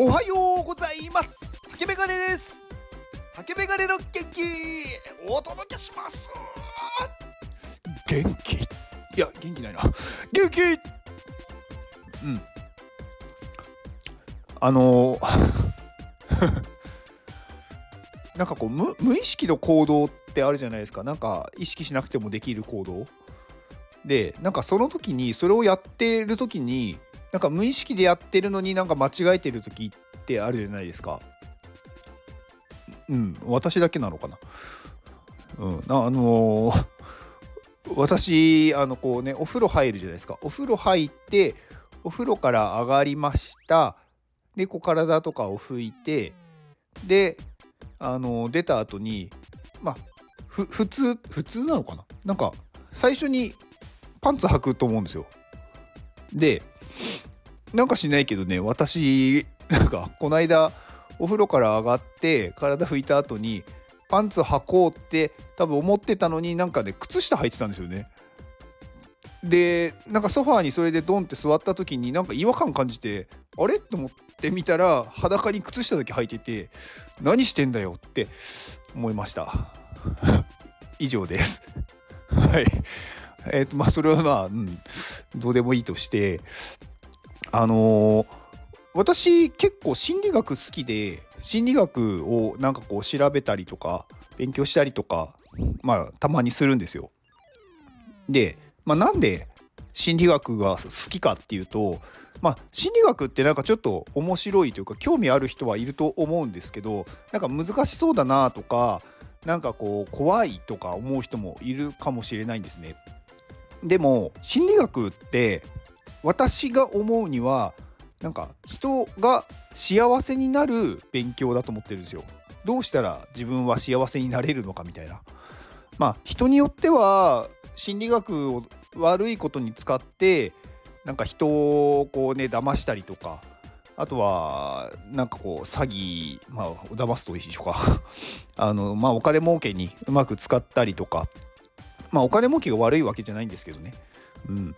おはようございます。竹メガネです。竹メガネの元気お届けします。元気。いや元気ないな。元気。うん。あのー なんかこう無無意識の行動ってあるじゃないですか。なんか意識しなくてもできる行動。でなんかその時にそれをやってる時になんか無意識でやってるのになんか間違えてる時ってあるじゃないですか。うん私だけなのかな。うんあのー 私あのこうねお風呂入るじゃないですか。お風呂入ってお風呂から上がりました。でこう体とかを拭いてであの出た後にまあふ普通普通なのかな。なんか最初にパンツ履くと思うんですよ。でなんかしないけどね私なんかこの間お風呂から上がって体拭いた後にパンツ履こうって多分思ってたのになんかね靴下履いてたんですよね。でなんかソファーにそれでドンって座った時になんか違和感感じてあれ？と思ってみたら裸に靴下だけ履いてて何してんだよって思いました。以上です。はい。えっ、とまあそれはまあ、うん、どうでもいいとしてあのー私結構心理学好きで心理学をなんかこう調べたりとか勉強したりとかまあたまにするんですよ。で、まあ、なんで心理学が好きかっていうとまあ心理学ってなんかちょっと面白いというか興味ある人はいると思うんですけどなんか難しそうだなとかなんかこう怖いとか思う人もいるかもしれないんですね。でも心理学って私が思うにはなんか人が幸せになる勉強だと思ってるんですよ。どうしたら自分は幸せになれるのかみたいな。まあ人によっては心理学を悪いことに使ってなんか人をこうね騙したりとかあとはなんかこう詐欺まあ騙すと一緒か あのまあお金儲けにうまく使ったりとかまあお金儲けが悪いわけじゃないんですけどね。うん、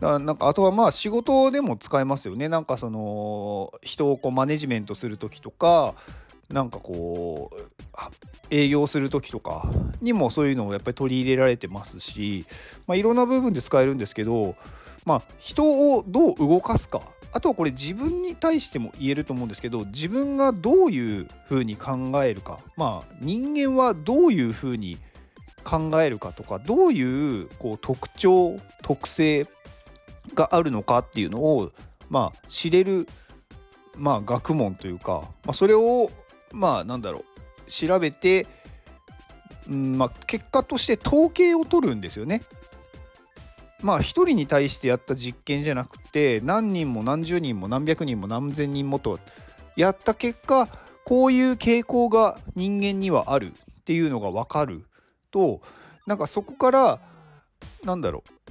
だなんかあとはまあ仕事でも使えますよね。なんかその人をこうマネジメントする時とかなんかこう営業する時とかにもそういうのをやっぱり取り入れられてますし、まあ、いろんな部分で使えるんですけど、まあ、人をどう動かすか。あとはこれ自分に対しても言えると思うんですけど自分がどういうふうに考えるか。まあ人間はどういうふうに考えるかとかどういうこう特徴特性があるのかっていうのをまあ知れるまあ学問というか、まあ、それをまあなんだろう調べて、うんまあ、結果として統計を取るんですよね。まあ一人に対してやった実験じゃなくて何人も何十人も何百人も何千人もとやった結果こういう傾向が人間にはあるっていうのが分かるとなんかそこからなんだろう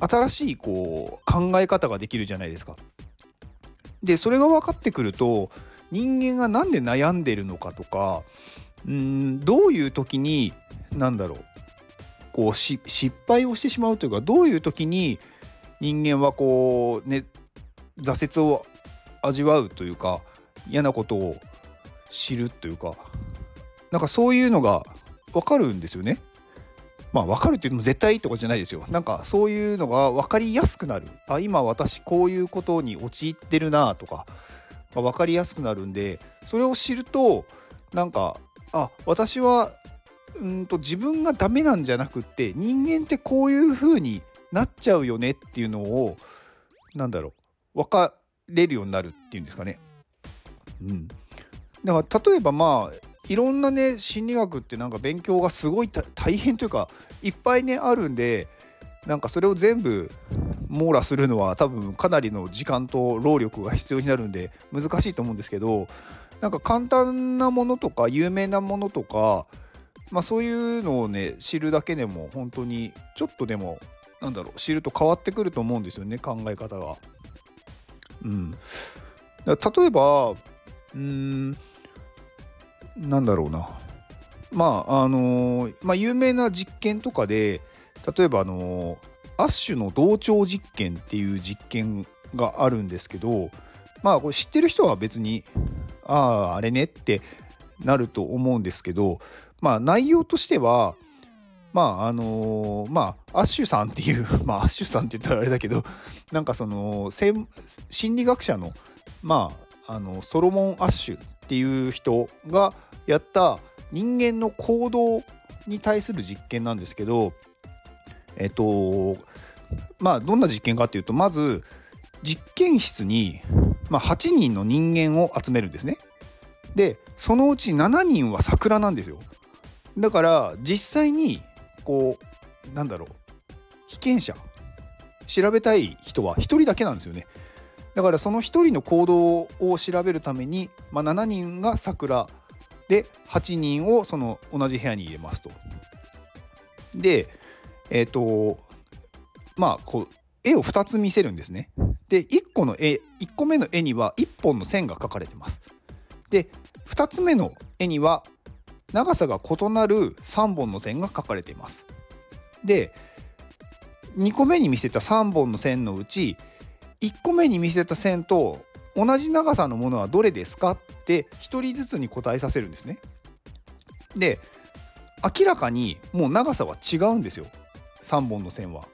新しいこう考え方ができるじゃないですか。でそれが分かってくると人間が何で悩んでるのかとかうんどういう時に何だろうこう失敗をしてしまうというかどういう時に人間はこうね挫折を味わうというか嫌なことを知るというかなんかそういうのが分かるんですよね。まあ分かるっていうのも絶対いいとかじゃないですよ。なんかそういうのが分かりやすくなる。あ今私こういうことに陥ってるなとかが分かりやすくなるんでそれを知るとなんかあ私はうんと自分がダメなんじゃなくって人間ってこういう風になっちゃうよねっていうのをなんだろう分かれるようになるっていうんですかね。うん、だから例えばまあいろんなね心理学ってなんか勉強がすごい大変というかいっぱいねあるんでなんかそれを全部網羅するのは多分かなりの時間と労力が必要になるんで難しいと思うんですけどなんか簡単なものとか有名なものとかまあそういうのをね知るだけでも本当にちょっとでもなんだろう知ると変わってくると思うんですよね考え方が。うん、例えばうんなんだろうな。まああのー、まあ有名な実験とかで例えばあのー、アッシュの同調実験っていう実験があるんですけどまあこれ知ってる人は別にあああれねってなると思うんですけどまあ内容としてはまああのー、まあアッシュさんっていう まあアッシュさんって言ったらあれだけどなんかその心理学者のまああのソロモン・アッシュっていう人がやった人間の行動に対する実験なんですけどえっとまあどんな実験かっていうとまず実験室に、まあ、8人の人間を集めるんですね。でそのうち7人は桜なんですよ。だから実際にこうなんだろう被験者調べたい人は1人だけなんですよね。だからその1人の行動を調べるために、まあ、7人が桜で8人をその同じ部屋に入れますと。でえっ、ー、とまあこう絵を2つ見せるんですね。で1個の絵1個目の絵には1本の線が描かれてます。で2つ目の絵には長さが異なる3本の線が描かれています。で2個目に見せた3本の線のうち1個目に見せた線と同じ長さのものはどれですかって1人ずつに答えさせるんですね。で明らかにもう長さは違うんですよ3本の線は。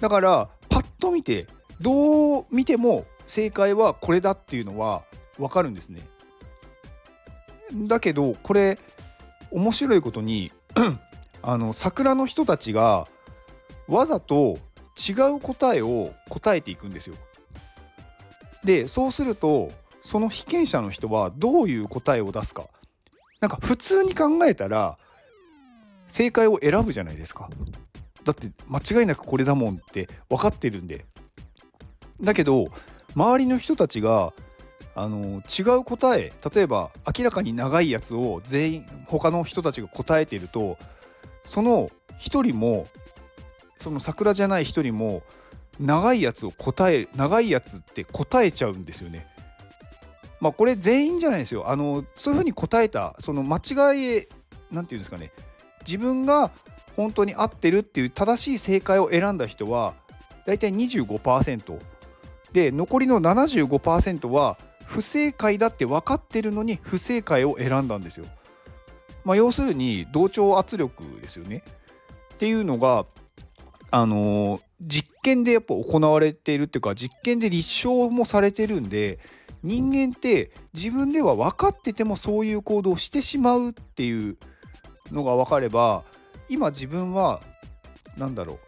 だからパッと見てどう見ても正解はこれだっていうのは分かるんですね。だけどこれ面白いことに あの桜の人たちがわざと違う答えを答えていくんですよ。でそうするとその被験者の人はどういう答えを出すか。なんか普通に考えたら正解を選ぶじゃないですか。だって間違いなくこれだもんって分かってるんで。だけど周りの人たちがあの違う答え例えば明らかに長いやつを全員他の人たちが答えてるとその1人もその桜じゃない1人も長いやつを答え長いやつって答えちゃうんですよね。まあこれ全員じゃないですよ。あのそういうふうに答えたその間違い何て言うんですかね自分が本当に合ってるっていう正しい正解を選んだ人はだいたい25%で残りの75%は不正解だって分かってるのに不正解を選んだんですよ。まあ、要するに同調圧力ですよね。っていうのがあのー、実験でやっぱ行われているっていうか実験で立証もされてるんで人間って自分では分かっててもそういう行動をしてしまうっていうのが分かれば今自分は何だろう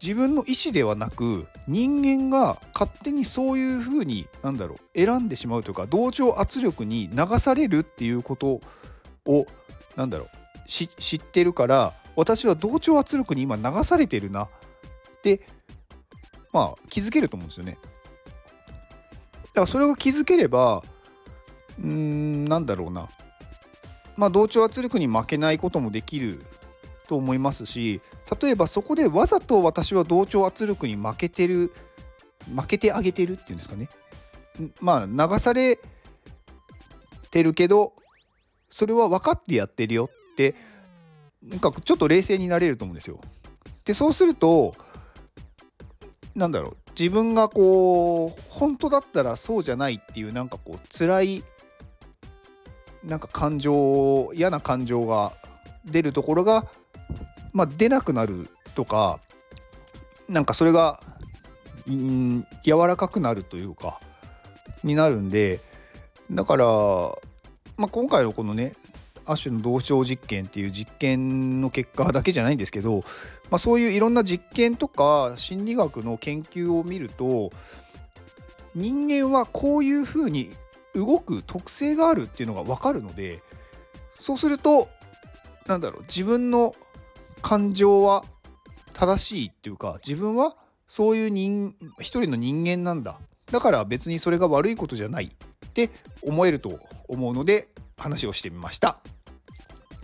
自分の意思ではなく人間が勝手にそういうふうに何だろう選んでしまうというか同調圧力に流されるっていうことを何だろう知ってるから私は同調圧力に今流されてるなってまあ気づけると思うんですよね。だからそれが気づければうーんなんだろうなまあ同調圧力に負けないこともできると思いますし例えばそこでわざと私は同調圧力に負けてる負けてあげてるっていうんですかねまあ流されてるけどそれは分かってやってるよってなんかちょっと冷静になれると思うんですよ。でそうするとなんだろう。自分がこう本当だったらそうじゃないっていうなんかこう辛いなんか感情嫌な感情が出るところがまあ、出なくなるとかなんかそれがん柔らかくなるというかになるんでだから、まあ、今回のこのね亜種の同調実験っていう実験の結果だけじゃないんですけど、まあ、そういういろんな実験とか心理学の研究を見ると人間はこういうふうに動く特性があるっていうのが分かるのでそうするとなんだろう自分の感情は正しいっていうか自分はそういう人一人の人間なんだ。だから別にそれが悪いことじゃないって思えると思うので話をしてみました。